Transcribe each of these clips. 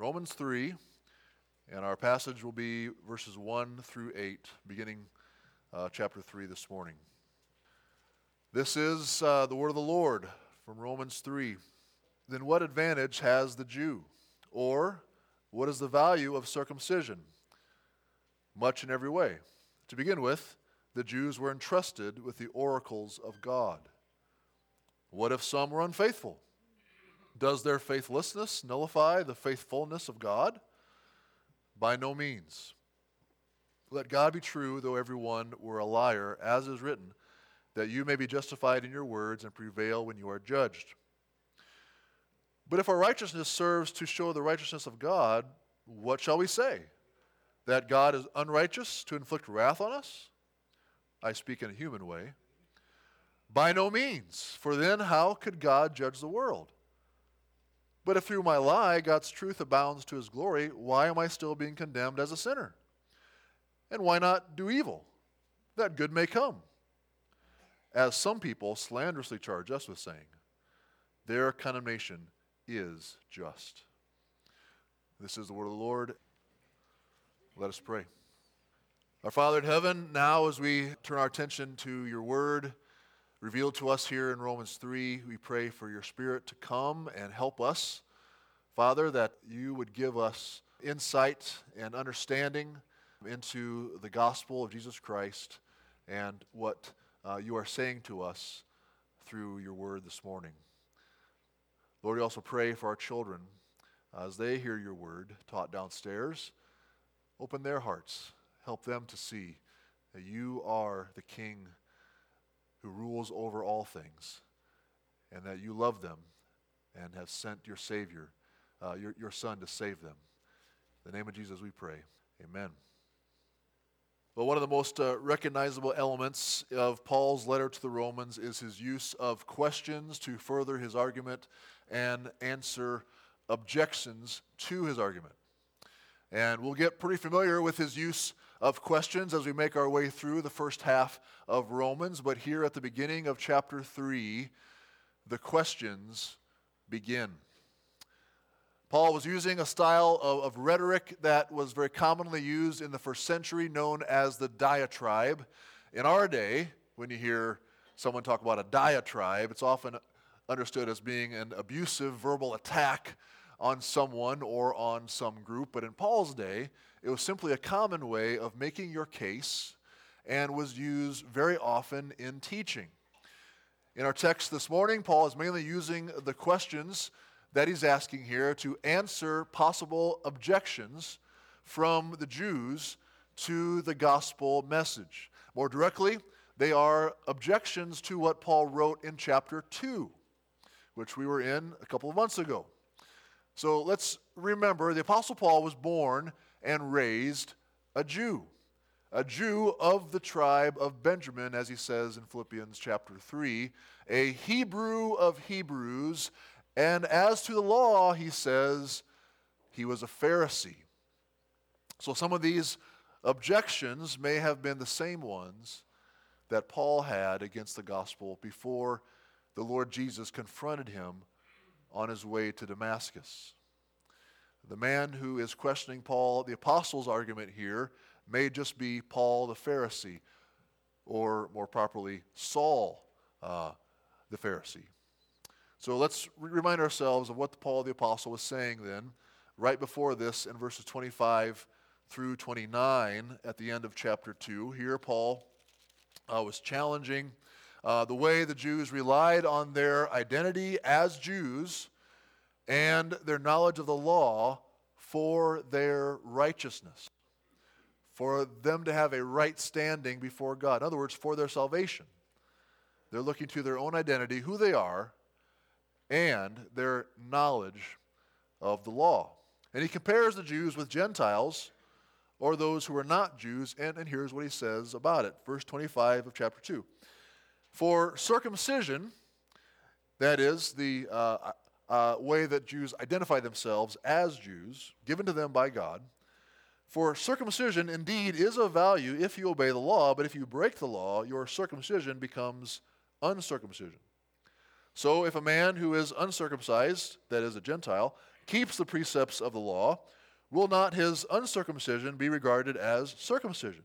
Romans 3, and our passage will be verses 1 through 8, beginning uh, chapter 3 this morning. This is uh, the word of the Lord from Romans 3. Then what advantage has the Jew? Or what is the value of circumcision? Much in every way. To begin with, the Jews were entrusted with the oracles of God. What if some were unfaithful? Does their faithlessness nullify the faithfulness of God? By no means. Let God be true, though everyone were a liar, as is written, that you may be justified in your words and prevail when you are judged. But if our righteousness serves to show the righteousness of God, what shall we say? That God is unrighteous to inflict wrath on us? I speak in a human way. By no means, for then how could God judge the world? But if through my lie God's truth abounds to his glory, why am I still being condemned as a sinner? And why not do evil, that good may come? As some people slanderously charge us with saying, their condemnation is just. This is the word of the Lord. Let us pray. Our Father in heaven, now as we turn our attention to your word revealed to us here in Romans 3, we pray for your Spirit to come and help us. Father, that you would give us insight and understanding into the gospel of Jesus Christ and what uh, you are saying to us through your word this morning. Lord, we also pray for our children as they hear your word taught downstairs. Open their hearts, help them to see that you are the King who rules over all things, and that you love them and have sent your Savior, uh, your, your Son, to save them. In the name of Jesus, we pray. Amen. Well, one of the most uh, recognizable elements of Paul's letter to the Romans is his use of questions to further his argument and answer objections to his argument. And we'll get pretty familiar with his use of questions as we make our way through the first half of Romans. But here at the beginning of chapter 3, the questions begin. Paul was using a style of, of, rhetoric that was very commonly used in the first century, known as the diatribe. In our day, when you hear someone talk about a diatribe, it's often understood as being an abusive verbal attack on someone or on some group. But in Paul's day, it was simply a common way of making your case and was used very often in teaching. In our text this morning, Paul is mainly using the questions that he's asking here to answer possible objections from the Jews to the gospel message. More directly, they are objections to what Paul wrote in chapter 2, which we were in a couple of months ago. So let's remember the Apostle Paul was born and raised a Jew, a Jew of the tribe of Benjamin, as he says in Philippians chapter 3, a Hebrew of Hebrews and as to the law, he says he was a Pharisee. So some of these objections may have been the same ones that Paul had against the gospel before the Lord Jesus confronted him on his way to Damascus. The man who is questioning Paul, the apostle's argument here, may just be Paul the Pharisee, or more properly, Saul uh, the Pharisee. So let's remind ourselves of what Paul the Apostle was saying then, right before this in verses 25 through 29 at the end of chapter 2. Here, Paul uh, was challenging uh, the way the Jews relied on their identity as Jews and their knowledge of the law for their righteousness, for them to have a right standing before God. In other words, for their salvation. They're looking to their own identity, who they are, and their knowledge of the law. And he compares the Jews with Gentiles or those who are not Jews, and, and here's what he says about it. Verse 25 of chapter 2. For circumcision, that is the uh, uh, way that Jews identify themselves as Jews, given to them by God, for circumcision indeed is of value if you obey the law, but if you break the law, your circumcision becomes uncircumcision. So if a man who is uncircumcised, that is a Gentile, keeps the precepts of the law, will not his uncircumcision be regarded as circumcision?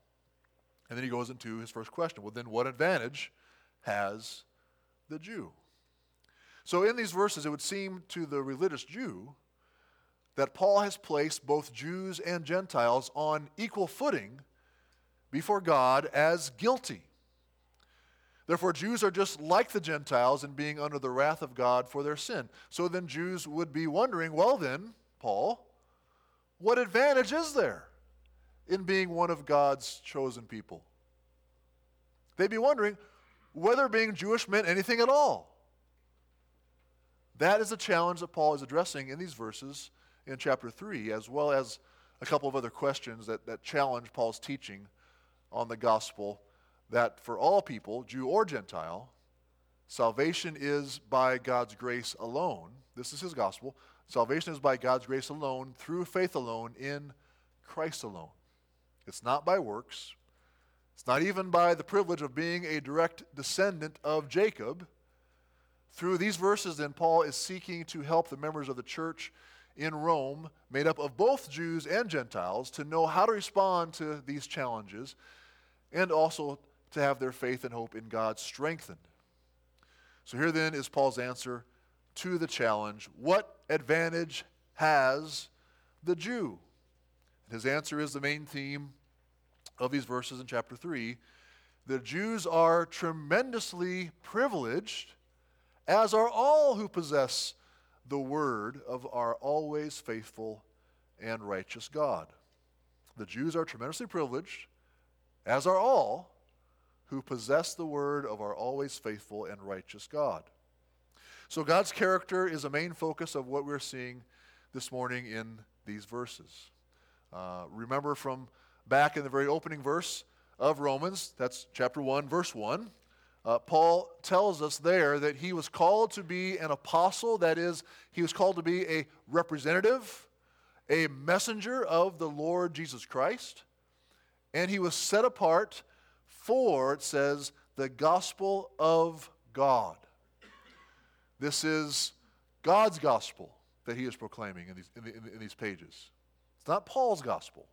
And then he goes into his first question. Well, then what advantage has the Jew? So, in these verses, it would seem to the religious Jew that Paul has placed both Jews and Gentiles on equal footing before God as guilty. Therefore, Jews are just like the Gentiles in being under the wrath of God for their sin. So then, Jews would be wondering well, then, Paul, what advantage is there in being one of God's chosen people? They'd be wondering whether being Jewish meant anything at all. That is the challenge that Paul is addressing in these verses in chapter 3, as well as a couple of other questions that, that challenge Paul's teaching on the gospel that for all people, Jew or Gentile, salvation is by God's grace alone. This is his gospel. Salvation is by God's grace alone, through faith alone, in Christ alone. It's not by works. It's not even by the privilege of being a direct descendant of Jacob. Through these verses, then, Paul is seeking to help the members of the church in Rome, made up of both Jews and Gentiles, to know how to respond to these challenges and also to have their faith and hope in God strengthened. So, here then is Paul's answer to the challenge What advantage has the Jew? His answer is the main theme of these verses in chapter 3. The Jews are tremendously privileged, as are all who possess the word of our always faithful and righteous God. The Jews are tremendously privileged, as are all who possess the word of our always faithful and righteous God. So, God's character is a main focus of what we're seeing this morning in these verses. Uh, remember from back in the very opening verse of Romans, that's chapter 1, verse 1. Uh, Paul tells us there that he was called to be an apostle, that is, he was called to be a representative, a messenger of the Lord Jesus Christ, and he was set apart for, it says, the gospel of God. This is God's gospel that he is proclaiming in these, in, the, in these pages. It's not Paul's gospel,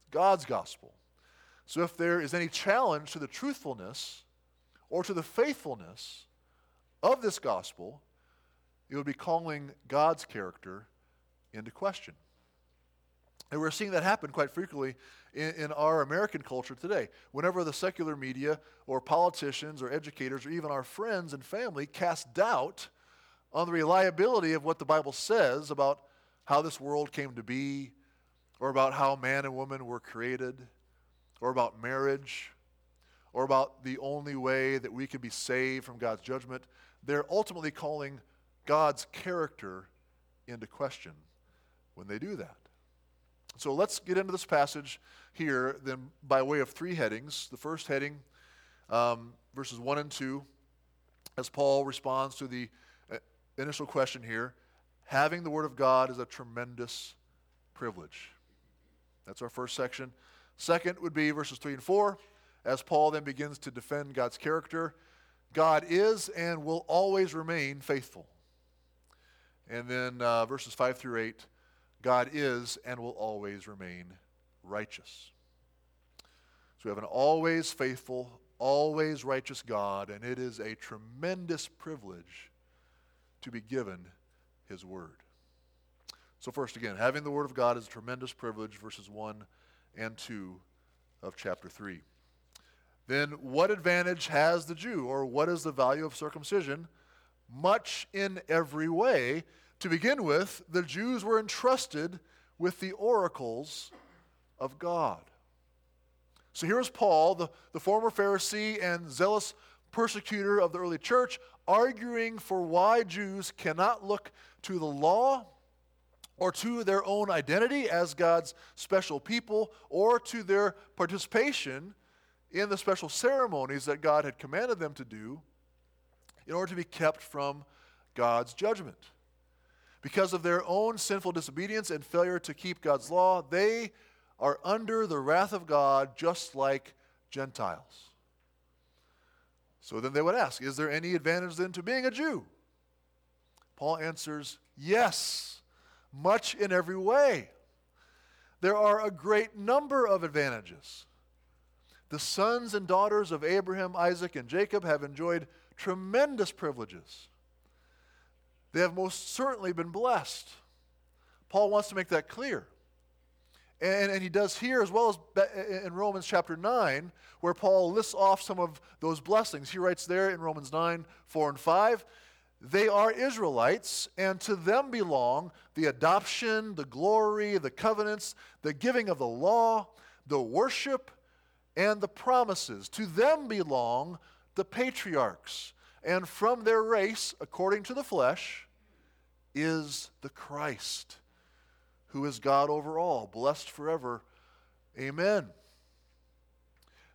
it's God's gospel. So if there is any challenge to the truthfulness or to the faithfulness of this gospel, it would be calling God's character into question. And we're seeing that happen quite frequently in, in, our American culture today. Whenever the secular media or politicians or educators or even our friends and family cast doubt on the reliability of what the Bible says about how this world came to be, or about how man and woman were created, or about marriage, or about the only way that we can be saved from God's judgment, they're ultimately calling God's character into question when they do that. So let's get into this passage here, then, by way of three headings. The first heading, um, verses 1 and 2, as Paul responds to the uh, initial question here having the Word of God is a tremendous privilege. That's our first section. Second would be verses 3 and 4 as Paul then begins to defend God's character. God is and will always remain faithful. And then uh, verses 5 through 8 God is and will always remain righteous. So we have an always faithful, always righteous God, and it is a tremendous privilege to be given His Word. So, first, again, having the Word of God is a tremendous privilege, verses 1 and 2 of chapter 3 then what advantage has the Jew, or what is the value of circumcision? Much in every way. To begin with, the Jews were entrusted with the oracles of God. So here is Paul, the, the former Pharisee and zealous persecutor of the early church, arguing for why Jews cannot look to the law or to their own identity as God's special people, or to their participation in the special ceremonies that God had commanded them to do in order to be kept from God's judgment. Because of their own sinful disobedience and failure to keep God's law, they are under the wrath of God just like Gentiles. So then they would ask, Is there any advantage then to being a Jew? Paul answers, Yes much in every way. There are a great number of advantages. The sons and daughters of Abraham, Isaac, and Jacob have enjoyed tremendous privileges. They have most certainly been blessed. Paul wants to make that clear. And, and he does here as well as in Romans chapter 9, where Paul lists off some of those blessings. He writes there in Romans 9, 4 and 5 they are Israelites, and to them belong the adoption, the glory, the covenants, the giving of the law, the worship, and the promises. To them belong the patriarchs, and from their race, according to the flesh, is the Christ, who is God over all, blessed forever. Amen.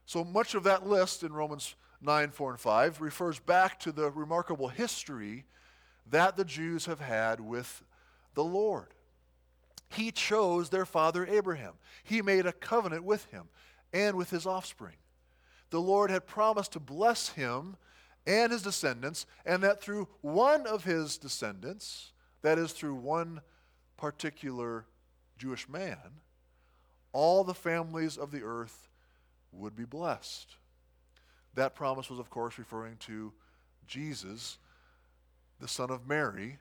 So much of that list in Romans 9, 4, and 5 refers back to the remarkable history that the Jews have had with the Lord. He chose their father Abraham, he made a covenant with him and with his offspring. The Lord had promised to bless him and his descendants, and that through one of his descendants, that is, through one particular Jewish man, all the families of the earth would be blessed. That promise was, of course, referring to Jesus, the Son of Mary,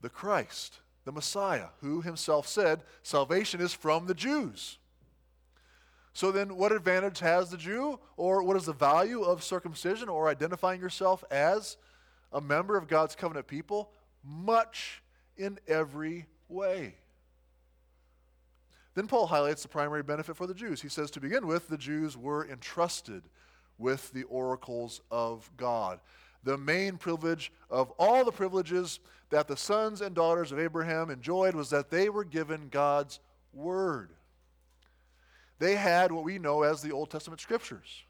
the Christ, the Messiah, who himself said, Salvation is from the Jews. So then, what advantage has the Jew? Or what is the value of circumcision or identifying yourself as a member of God's covenant people? Much in every way. Then Paul highlights the primary benefit for the Jews. He says, to begin with, the Jews were entrusted with the oracles of God. The main privilege of all the privileges that the sons and daughters of Abraham enjoyed was that they were given God's word. They had what we know as the Old Testament scriptures.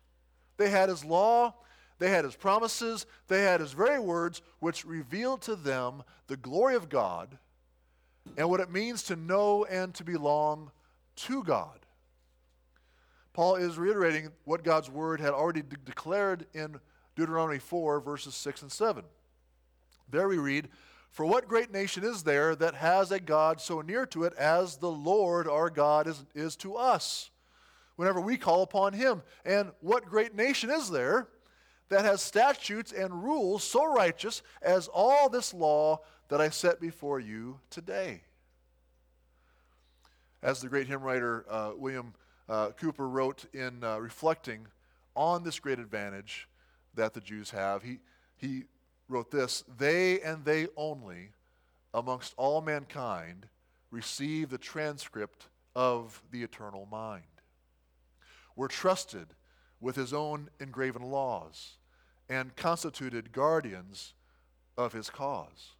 They had his law, they had his promises, they had his very words, which revealed to them the glory of God and what it means to know and to belong to God. Paul is reiterating what God's word had already de- declared in Deuteronomy 4, verses 6 and 7. There we read, For what great nation is there that has a God so near to it as the Lord our God is, is to us, whenever we call upon him? And what great nation is there that has statutes and rules so righteous as all this law that I set before you today? As the great hymn writer uh, William uh, Cowper wrote in uh, reflecting on this great advantage that the Jews have. He, he wrote this They and they only, amongst all mankind, receive the transcript of the eternal mind. Were trusted with his own engraven laws and constituted guardians of his cause.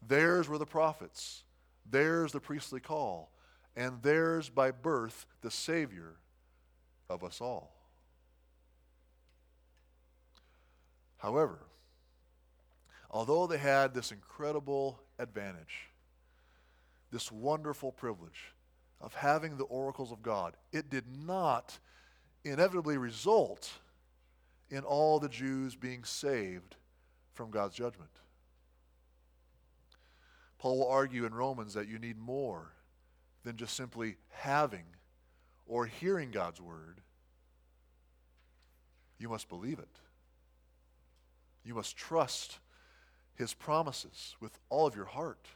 Theirs were the prophets, theirs the priestly call, and theirs by birth the Savior of us all. However, although they had this incredible advantage, this wonderful privilege of having the oracles of God, it did not inevitably result in all the Jews being saved from God's judgment. Paul will argue in Romans that you need more than just simply having or hearing God's word. You must believe it. You must trust his promises with all of your heart.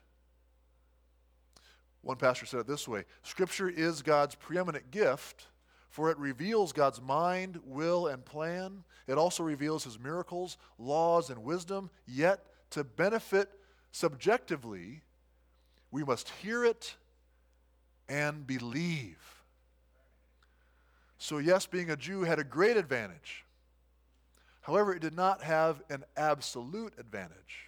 One pastor said it this way Scripture is God's preeminent gift, for it reveals God's mind, will, and plan. It also reveals his miracles, laws, and wisdom. Yet, to benefit subjectively, we must hear it and believe. So, yes, being a Jew had a great advantage. However, it did not have an absolute advantage.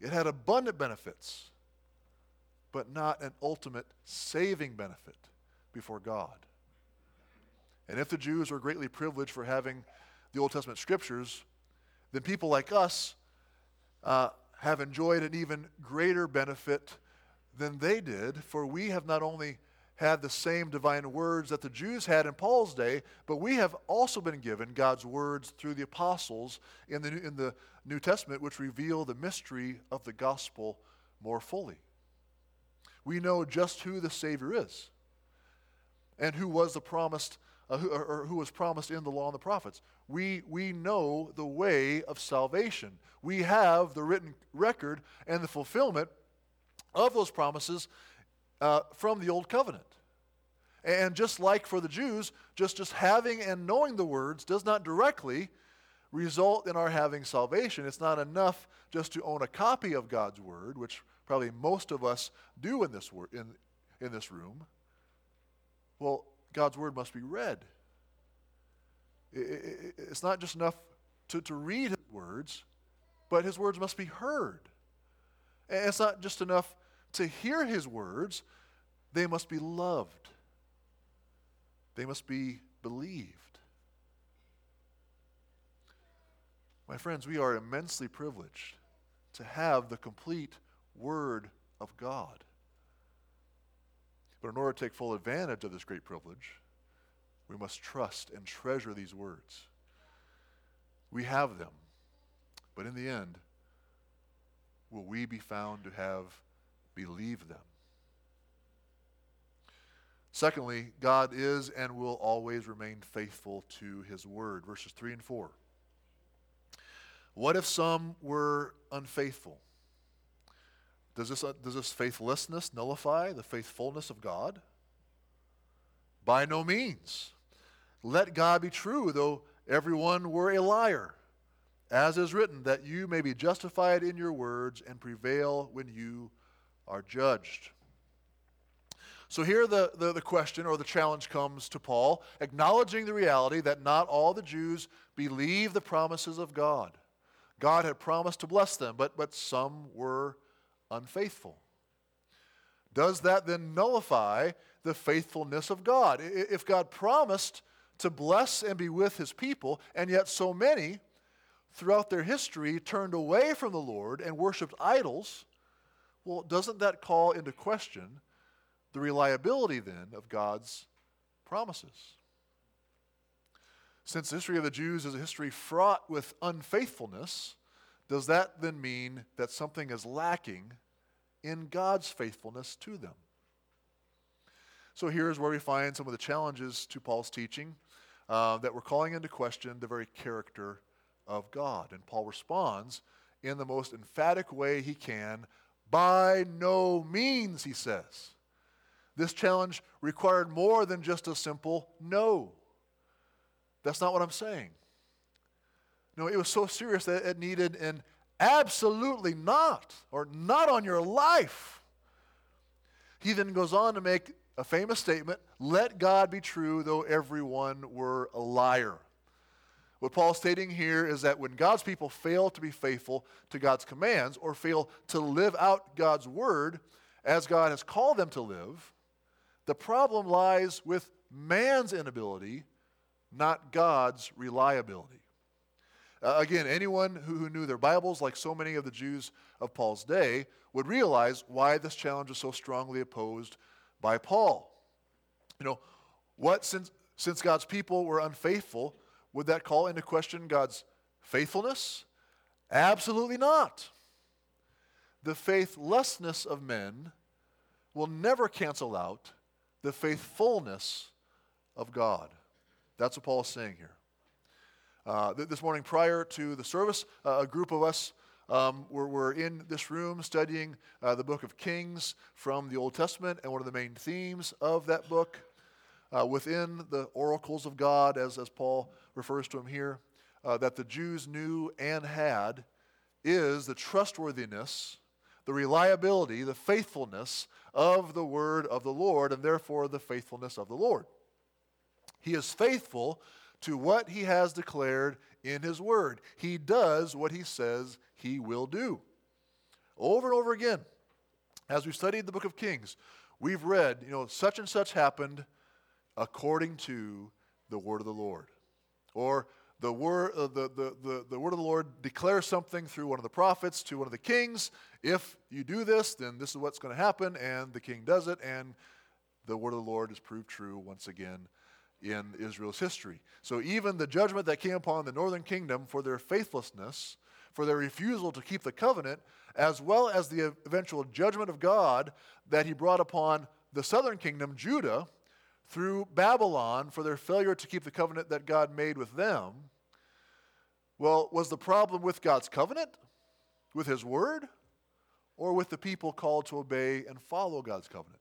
It had abundant benefits, but not an ultimate saving benefit before God. And if the Jews were greatly privileged for having the Old Testament scriptures, then people like us uh, have enjoyed an even greater benefit than they did, for we have not only had the same divine words that the Jews had in Paul's day, but we have also been given God's words through the apostles in the, in the New Testament, which reveal the mystery of the gospel more fully. We know just who the Savior is and who was the promised, uh, who, or who was promised in the law and the prophets. We, we know the way of salvation. We have the written record and the fulfillment of those promises uh, from the Old Covenant. And just like for the Jews, just, just having and knowing the words does not directly result in our having salvation. It's not enough just to own a copy of God's word, which probably most of us do in this, wor- in, in this room. Well, God's word must be read. It, it, it's not just enough to, to read his words, but his words must be heard. It's not just enough to hear his words, they must be loved. They must be believed. My friends, we are immensely privileged to have the complete Word of God. But in order to take full advantage of this great privilege, we must trust and treasure these words. We have them, but in the end, will we be found to have believed them? Secondly, God is and will always remain faithful to his word. Verses 3 and 4. What if some were unfaithful? Does this, uh, does this faithlessness nullify the faithfulness of God? By no means. Let God be true, though everyone were a liar, as is written, that you may be justified in your words and prevail when you are judged. So here the, the, the, question or the challenge comes to Paul, acknowledging the reality that not all the Jews believe the promises of God. God had promised to bless them, but, but some were unfaithful. Does that then nullify the faithfulness of God? If God promised to bless and be with his people, and yet so many throughout their history turned away from the Lord and worshiped idols, well, doesn't that call into question the reliability then of God's promises? Since the history of the Jews is a history fraught with unfaithfulness, does that then mean that something is lacking in God's faithfulness to them? So here's where we find some of the challenges to Paul's teaching uh, that we're calling into question the very character of God. And Paul responds in the most emphatic way he can by no means, he says. This challenge required more than just a simple no. That's not what I'm saying. No, it was so serious that it needed an absolutely not, or not on your life. He then goes on to make a famous statement let God be true, though everyone were a liar. What Paul's stating here is that when God's people fail to be faithful to God's commands or fail to live out God's word as God has called them to live, the problem lies with man's inability, not God's reliability. Uh, again, anyone who, who knew their Bibles, like so many of the Jews of Paul's day, would realize why this challenge is so strongly opposed by Paul. You know, what since, since God's people were unfaithful, would that call into question God's faithfulness? Absolutely not. The faithlessness of men will never cancel out the faithfulness of God. That's what Paul is saying here. Uh, th- this morning, prior to the service, uh, a group of us um, were, in this room studying uh, the book of Kings from the Old Testament, and one of the main themes of that book uh, within the oracles of God, as, as Paul refers to him here, uh, that the Jews knew and had is the trustworthiness, the reliability, the faithfulness of the word of the Lord, and therefore the faithfulness of the Lord. He is faithful to what he has declared in his word. He does what he says he will do. Over and over again, As we've studied the book of Kings, we've read, you know, such and such happened according to the word of the Lord. Or the word, uh, the, the, the, the word of the Lord declares something through one of the prophets to one of the kings. If you do this, then this is what's going to happen, and the king does it, and the word of the Lord is proved true once again in Israel's history. So even the judgment that came upon the northern kingdom for their faithlessness, for their refusal to keep the covenant, as well as the eventual judgment of God that he brought upon the southern kingdom, Judah, through Babylon for their failure to keep the covenant that God made with them. Well, was the problem with God's covenant, with his word, or with the people called to obey and follow God's covenant?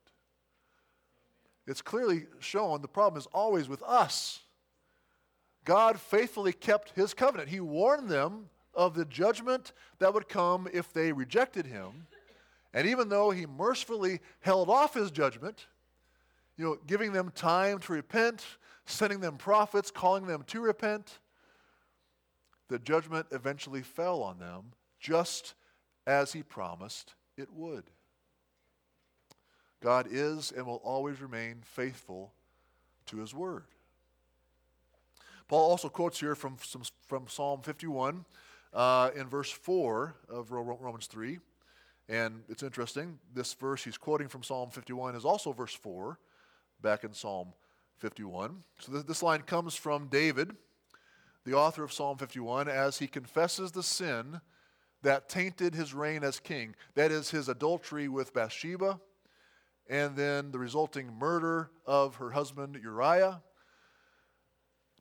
It's clearly shown the problem is always with us. God faithfully kept his covenant. He warned them of the judgment that would come if they rejected him. And even though he mercifully held off his judgment, you know, giving them time to repent, sending them prophets, calling them to repent, the judgment eventually fell on them just as he promised it would. God is and will always remain faithful to his word. Paul also quotes here from, from Psalm 51 uh, in verse 4 of Romans 3. And it's interesting, this verse he's quoting from Psalm 51 is also verse 4 back in Psalm 51. So this, line comes from David, the author of Psalm 51, as he confesses the sin that tainted his reign as king. That is his adultery with Bathsheba, and then the resulting murder of her husband Uriah.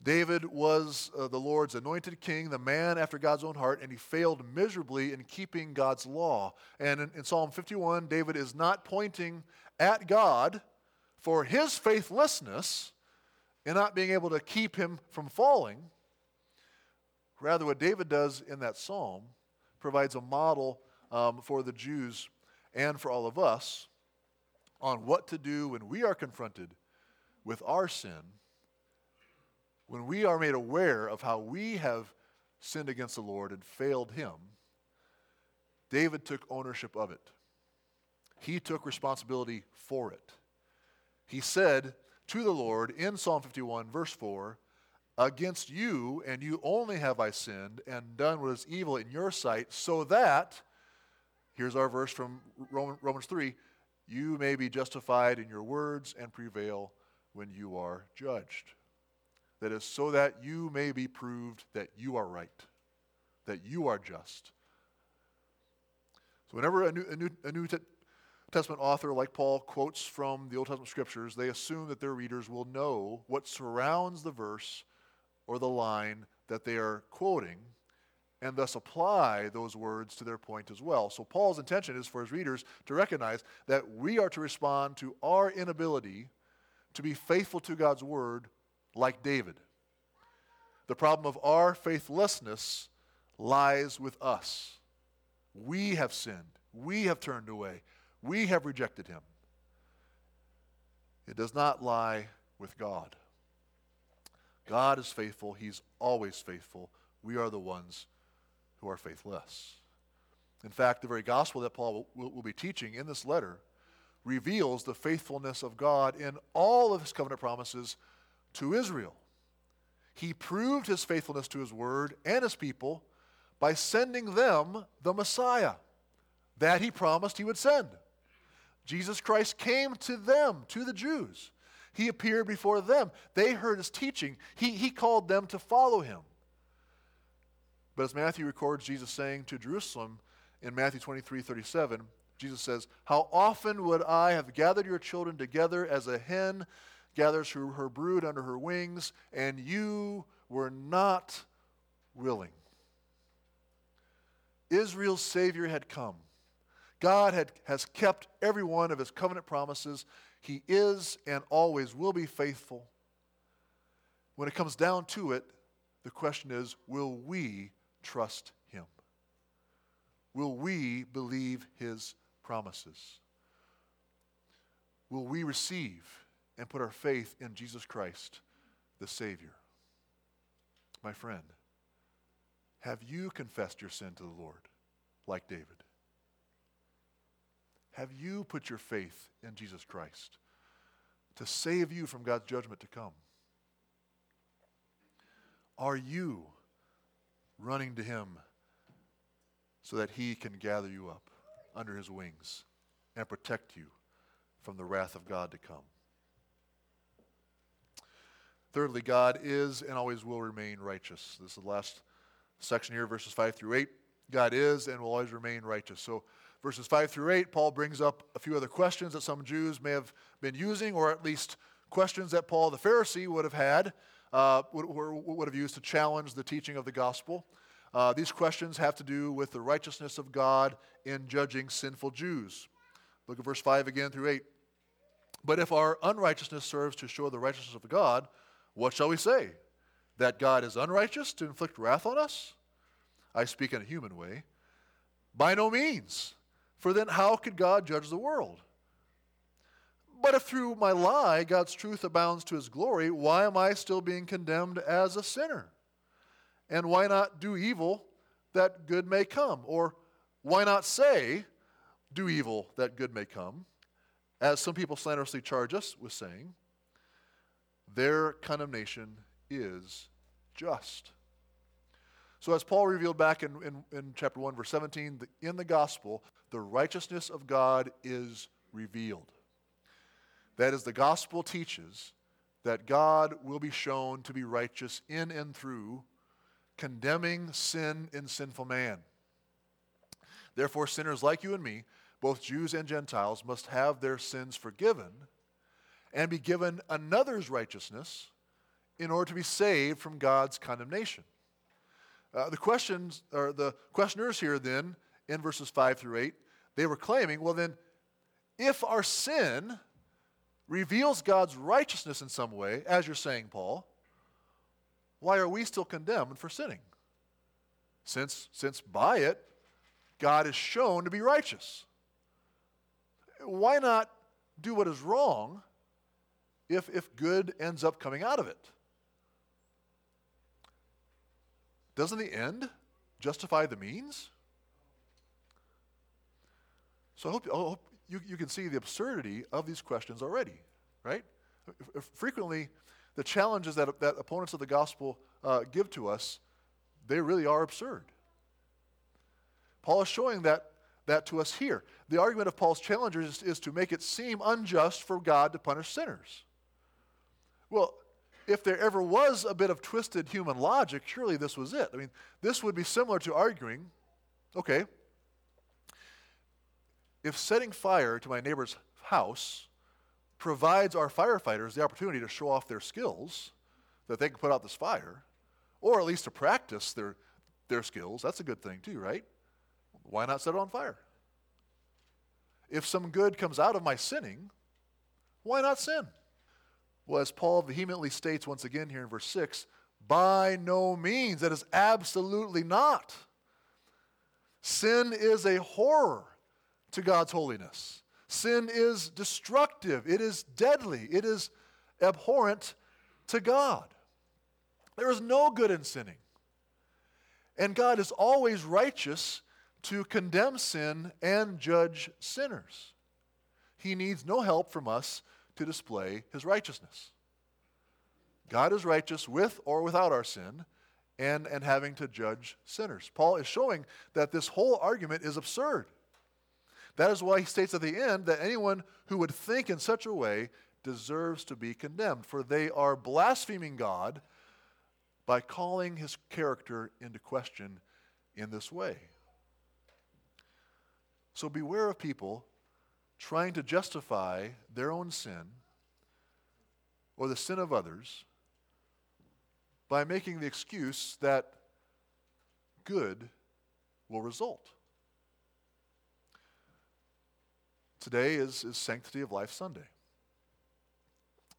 David was uh, the Lord's anointed king, the man after God's own heart, and he failed miserably in keeping God's law. And in, in Psalm 51, David is not pointing at God for his faithlessness in not being able to keep him from falling. Rather, what David does in that psalm provides a model um, for the Jews and for all of us on what to do when we are confronted with our sin, when we are made aware of how we have sinned against the Lord and failed Him. David took ownership of it, he took responsibility for it he said to the Lord in Psalm 51, verse 4, Against you and you only have I sinned and done what is evil in your sight, so that, here's our verse from Romans 3, you may be justified in your words and prevail when you are judged. That is, so that you may be proved that you are right, that you are just. So, whenever a New, a new, a new Testament author like Paul quotes from the Old Testament scriptures, they assume that their readers will know what surrounds the verse or the line that they are quoting and thus apply those words to their point as well. So Paul's intention is for his readers to recognize that we are to respond to our inability to be faithful to God's word like David. The problem of our faithlessness lies with us. We have sinned. We have turned away. We have rejected him. It does not lie with God. God is faithful. He's always faithful. We are the ones who are faithless. In fact, the very gospel that Paul will, will, be teaching in this letter reveals the faithfulness of God in all of his covenant promises to Israel. He proved his faithfulness to his word and his people by sending them the Messiah that he promised he would send. Jesus Christ came to them, to the Jews. He appeared before them. They heard his teaching. He, he called them to follow him. But as Matthew records Jesus saying to Jerusalem in Matthew 23 37, Jesus says, How often would I have gathered your children together as a hen gathers her, her brood under her wings, and you were not willing? Israel's Savior had come. God had, has kept every one of his covenant promises. He is and always will be faithful. When it comes down to it, the question is will we trust him? Will we believe his promises? Will we receive and put our faith in Jesus Christ, the Savior? My friend, have you confessed your sin to the Lord like David? Have you put your faith in Jesus Christ to save you from God's judgment to come? Are you running to Him so that He can gather you up under His wings and protect you from the wrath of God to come? Thirdly, God is and always will remain righteous. This is the last section here, verses 5 through 8. God is and will always remain righteous. So, verses 5 through 8, Paul brings up a few other questions that some Jews may have been using, or at least questions that Paul the Pharisee would have had, uh, would, would have used to challenge the teaching of the gospel. Uh, these questions have to do with the righteousness of God in judging sinful Jews. Look at verse 5 again through 8. But if our unrighteousness serves to show the righteousness of God, what shall we say? That God is unrighteous to inflict wrath on us? I speak in a human way. By no means. For then how could God judge the world? But if through my lie God's truth abounds to his glory, why am I still being condemned as a sinner? And why not do evil that good may come? Or why not say, do evil that good may come? As some people slanderously charge us with saying their condemnation is just. So, as Paul revealed back in, in, in, chapter 1, verse 17, the, in the gospel, the righteousness of God is revealed. That is, the gospel teaches that God will be shown to be righteous in and through condemning sin in sinful man. Therefore, sinners like you and me, both Jews and Gentiles, must have their sins forgiven and be given another's righteousness in order to be saved from God's condemnation. Uh, the questions, or the questioners here then, in verses 5 through 8, they were claiming, well, then, if our sin reveals God's righteousness in some way, as you're saying, Paul, why are we still condemned for sinning? Since, since by it, God is shown to be righteous. Why not do what is wrong if, if good ends up coming out of it? Doesn't the end justify the means? So I hope, I hope you, you can see the absurdity of these questions already, right? Frequently, the challenges that, that opponents of the gospel uh, give to us, they really are absurd. Paul is showing that, that to us here. The argument of Paul's challengers is, is to make it seem unjust for God to punish sinners. Well, if there ever was a bit of twisted human logic, surely this was it. I mean, this would be similar to arguing okay, if setting fire to my neighbor's house provides our firefighters the opportunity to show off their skills, that they can put out this fire, or at least to practice their, their skills, that's a good thing too, right? Why not set it on fire? If some good comes out of my sinning, why not sin? Well, as Paul vehemently states once again here in verse 6, by no means. That is absolutely not. Sin is a horror to God's holiness. Sin is destructive, it is deadly, it is abhorrent to God. There is no good in sinning. And God is always righteous to condemn sin and judge sinners. He needs no help from us to display his righteousness. God is righteous with or without our sin and, and having to judge sinners. Paul is showing that this whole argument is absurd. That is why he states at the end that anyone who would think in such a way deserves to be condemned, for they are blaspheming God by calling his character into question in this way. So beware of people trying to justify their own sin or the sin of others by making the excuse that good will result. Today is, is Sanctity of Life Sunday.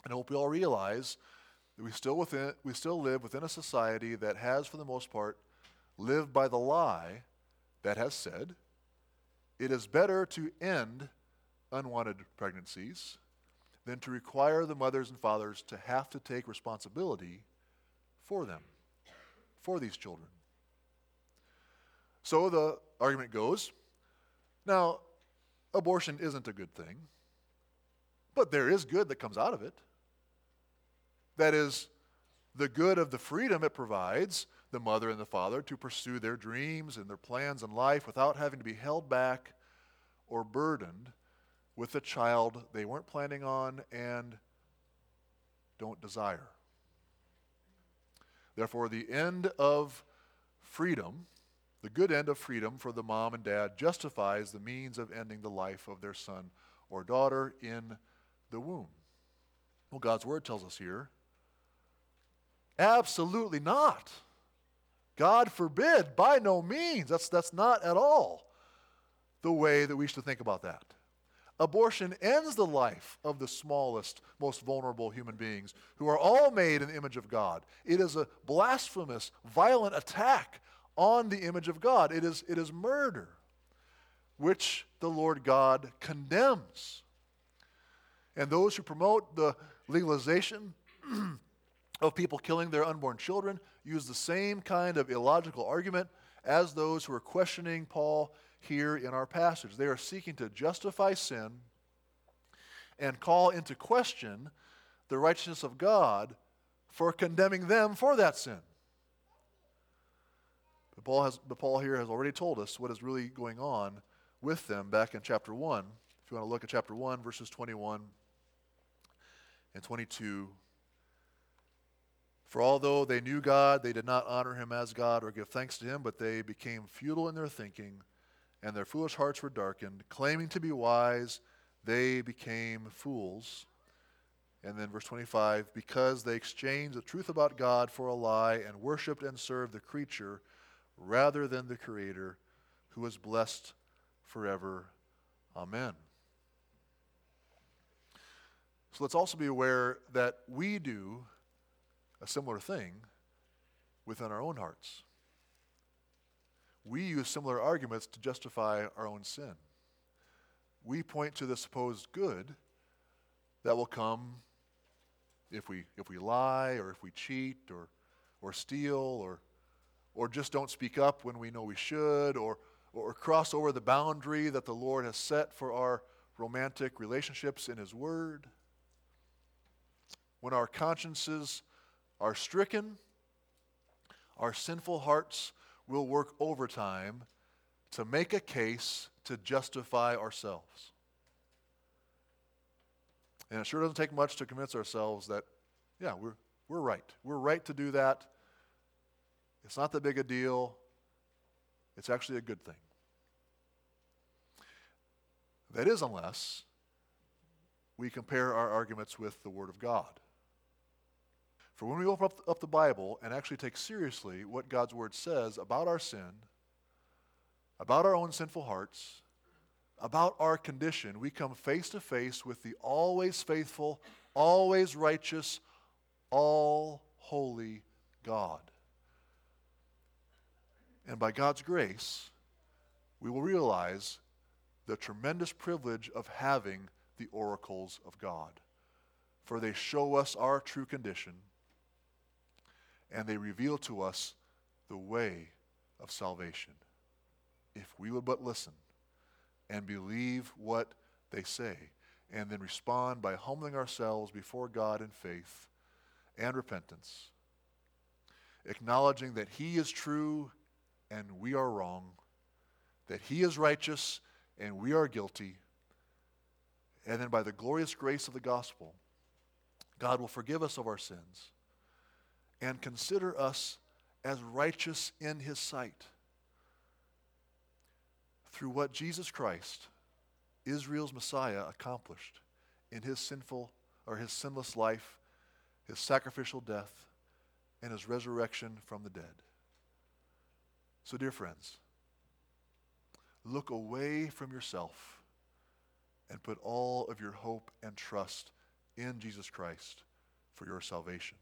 And I hope we all realize that we still, within, we still live within a society that has, for the most part, lived by the lie that has said it is better to end unwanted pregnancies than to require the mothers and fathers to have to take responsibility for them, for these children. So the argument goes now, abortion isn't a good thing, but there is good that comes out of it. That is, the good of the freedom it provides the mother and the father to pursue their dreams and their plans in life without having to be held back or burdened with a child they weren't planning on and don't desire. Therefore, the end of freedom, the good end of freedom for the mom and dad, justifies the means of ending the life of their son or daughter in the womb. Well, God's word tells us here absolutely not. God forbid, by no means. That's, that's not at all the way that we should think about that. Abortion ends the life of the smallest, most vulnerable human beings who are all made in the image of God. It is a blasphemous, violent attack on the image of God. It is, it is murder, which the Lord God condemns. And those who promote the legalization of people killing their unborn children use the same kind of illogical argument as those who are questioning Paul here in our passage. They are seeking to justify sin and call into question the righteousness of God for condemning them for that sin. But Paul, has, but Paul here has already told us what is really going on with them back in chapter 1. If you want to look at chapter 1, verses 21 and 22 for although they knew God, they did not honor him as God or give thanks to him, but they became futile in their thinking, and their foolish hearts were darkened. Claiming to be wise, they became fools. And then verse 25 because they exchanged the truth about God for a lie and worshiped and served the creature rather than the Creator, who is blessed forever. Amen. So let's also be aware that we do a similar thing within our own hearts. We use similar arguments to justify our own sin. We point to the supposed good that will come if we, if we lie or if we cheat or, or steal or, or just don't speak up when we know we should or, or cross over the boundary that the Lord has set for our romantic relationships in His Word. When our consciences are stricken, our sinful hearts will work overtime to make a case to justify ourselves. And it sure doesn't take much to convince ourselves that, yeah, we're, we're right. We're right to do that. It's not that big a deal. It's actually a good thing. That is, unless we compare our arguments with the Word of God. For when we open up, up the Bible and actually take seriously what God's Word says about our sin, about our own sinful hearts, about our condition, we come face to face with the always faithful, always righteous, all holy God. And by God's grace, we will realize the tremendous privilege of having the oracles of God. For they show us our true condition and they reveal to us the way of salvation. If we would but listen and believe what they say, and then respond by humbling ourselves before God in faith and repentance, acknowledging that He is true and we are wrong, that He is righteous and we are guilty, and then by the glorious grace of the gospel, God will forgive us of our sins and consider us as righteous in his sight through what Jesus Christ, Israel's Messiah, accomplished in his sinful or his sinless life, his sacrificial death, and his resurrection from the dead. So, dear friends, look away from yourself and put all of your hope and trust in Jesus Christ for your salvation.